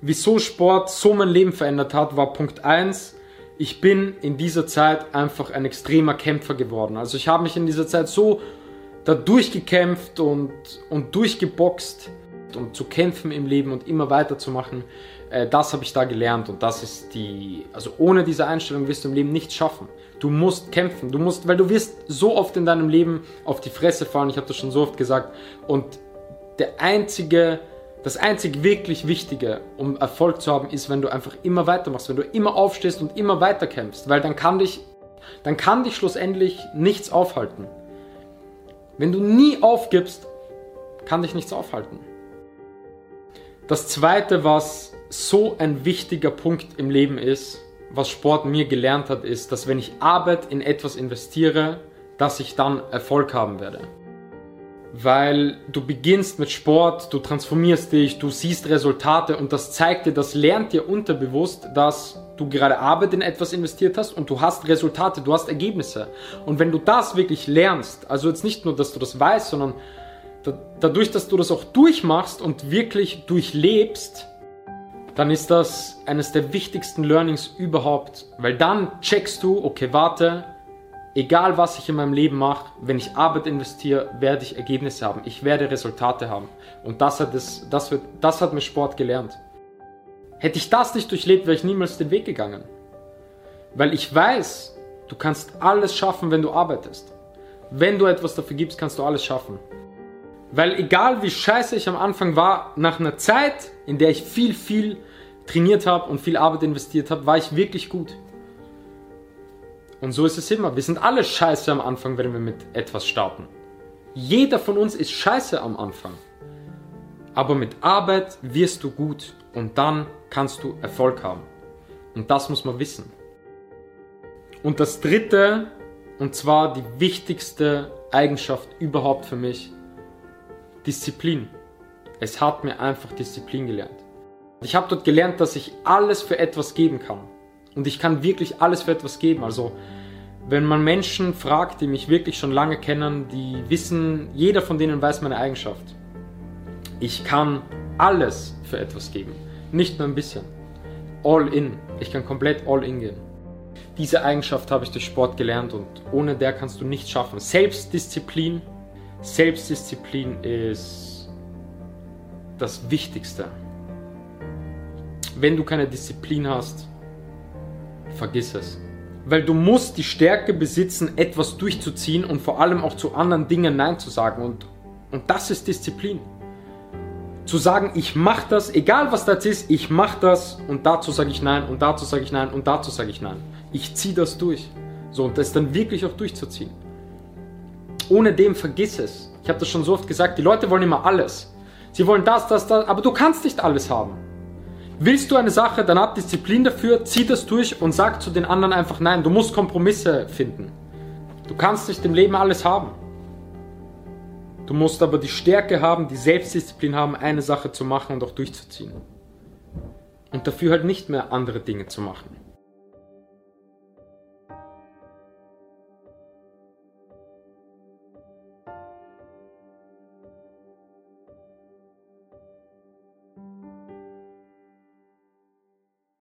wieso Sport so mein Leben verändert hat, war Punkt 1. Ich bin in dieser Zeit einfach ein extremer Kämpfer geworden. Also ich habe mich in dieser Zeit so da durchgekämpft und, und durchgeboxt und zu kämpfen im Leben und immer weiterzumachen. Äh, das habe ich da gelernt und das ist die, also ohne diese Einstellung wirst du im Leben nichts schaffen. Du musst kämpfen, du musst, weil du wirst so oft in deinem Leben auf die Fresse fallen, ich habe das schon so oft gesagt und der einzige, das einzig wirklich Wichtige, um Erfolg zu haben, ist, wenn du einfach immer weitermachst, wenn du immer aufstehst und immer weiter kämpfst, weil dann kann dich, dann kann dich schlussendlich nichts aufhalten. Wenn du nie aufgibst, kann dich nichts aufhalten. Das zweite, was so ein wichtiger Punkt im Leben ist, was Sport mir gelernt hat, ist, dass wenn ich Arbeit in etwas investiere, dass ich dann Erfolg haben werde. Weil du beginnst mit Sport, du transformierst dich, du siehst Resultate und das zeigt dir, das lernt dir unterbewusst, dass du gerade Arbeit in etwas investiert hast und du hast Resultate, du hast Ergebnisse. Und wenn du das wirklich lernst, also jetzt nicht nur, dass du das weißt, sondern dadurch, dass du das auch durchmachst und wirklich durchlebst, dann ist das eines der wichtigsten Learnings überhaupt, weil dann checkst du, okay, warte, egal was ich in meinem Leben mache, wenn ich Arbeit investiere, werde ich Ergebnisse haben, ich werde Resultate haben. Und das hat, es, das, wird, das hat mir Sport gelernt. Hätte ich das nicht durchlebt, wäre ich niemals den Weg gegangen. Weil ich weiß, du kannst alles schaffen, wenn du arbeitest. Wenn du etwas dafür gibst, kannst du alles schaffen. Weil egal wie scheiße ich am Anfang war, nach einer Zeit, in der ich viel, viel trainiert habe und viel Arbeit investiert habe, war ich wirklich gut. Und so ist es immer. Wir sind alle scheiße am Anfang, wenn wir mit etwas starten. Jeder von uns ist scheiße am Anfang. Aber mit Arbeit wirst du gut und dann kannst du Erfolg haben. Und das muss man wissen. Und das dritte, und zwar die wichtigste Eigenschaft überhaupt für mich, Disziplin. Es hat mir einfach Disziplin gelernt. Ich habe dort gelernt, dass ich alles für etwas geben kann. Und ich kann wirklich alles für etwas geben. Also, wenn man Menschen fragt, die mich wirklich schon lange kennen, die wissen, jeder von denen weiß meine Eigenschaft. Ich kann alles für etwas geben. Nicht nur ein bisschen. All in. Ich kann komplett all in gehen. Diese Eigenschaft habe ich durch Sport gelernt und ohne der kannst du nichts schaffen. Selbstdisziplin Selbstdisziplin ist das Wichtigste. Wenn du keine Disziplin hast, vergiss es. Weil du musst die Stärke besitzen, etwas durchzuziehen und vor allem auch zu anderen Dingen Nein zu sagen. Und, und das ist Disziplin. Zu sagen, ich mache das, egal was das ist, ich mache das und dazu sage ich Nein und dazu sage ich Nein und dazu sage ich Nein. Ich ziehe das durch. So, und das dann wirklich auch durchzuziehen. Ohne dem vergiss es. Ich habe das schon so oft gesagt, die Leute wollen immer alles. Sie wollen das, das, das, aber du kannst nicht alles haben. Willst du eine Sache, dann hab Disziplin dafür, zieh das durch und sag zu den anderen einfach nein. Du musst Kompromisse finden. Du kannst nicht im Leben alles haben. Du musst aber die Stärke haben, die Selbstdisziplin haben, eine Sache zu machen und auch durchzuziehen. Und dafür halt nicht mehr andere Dinge zu machen.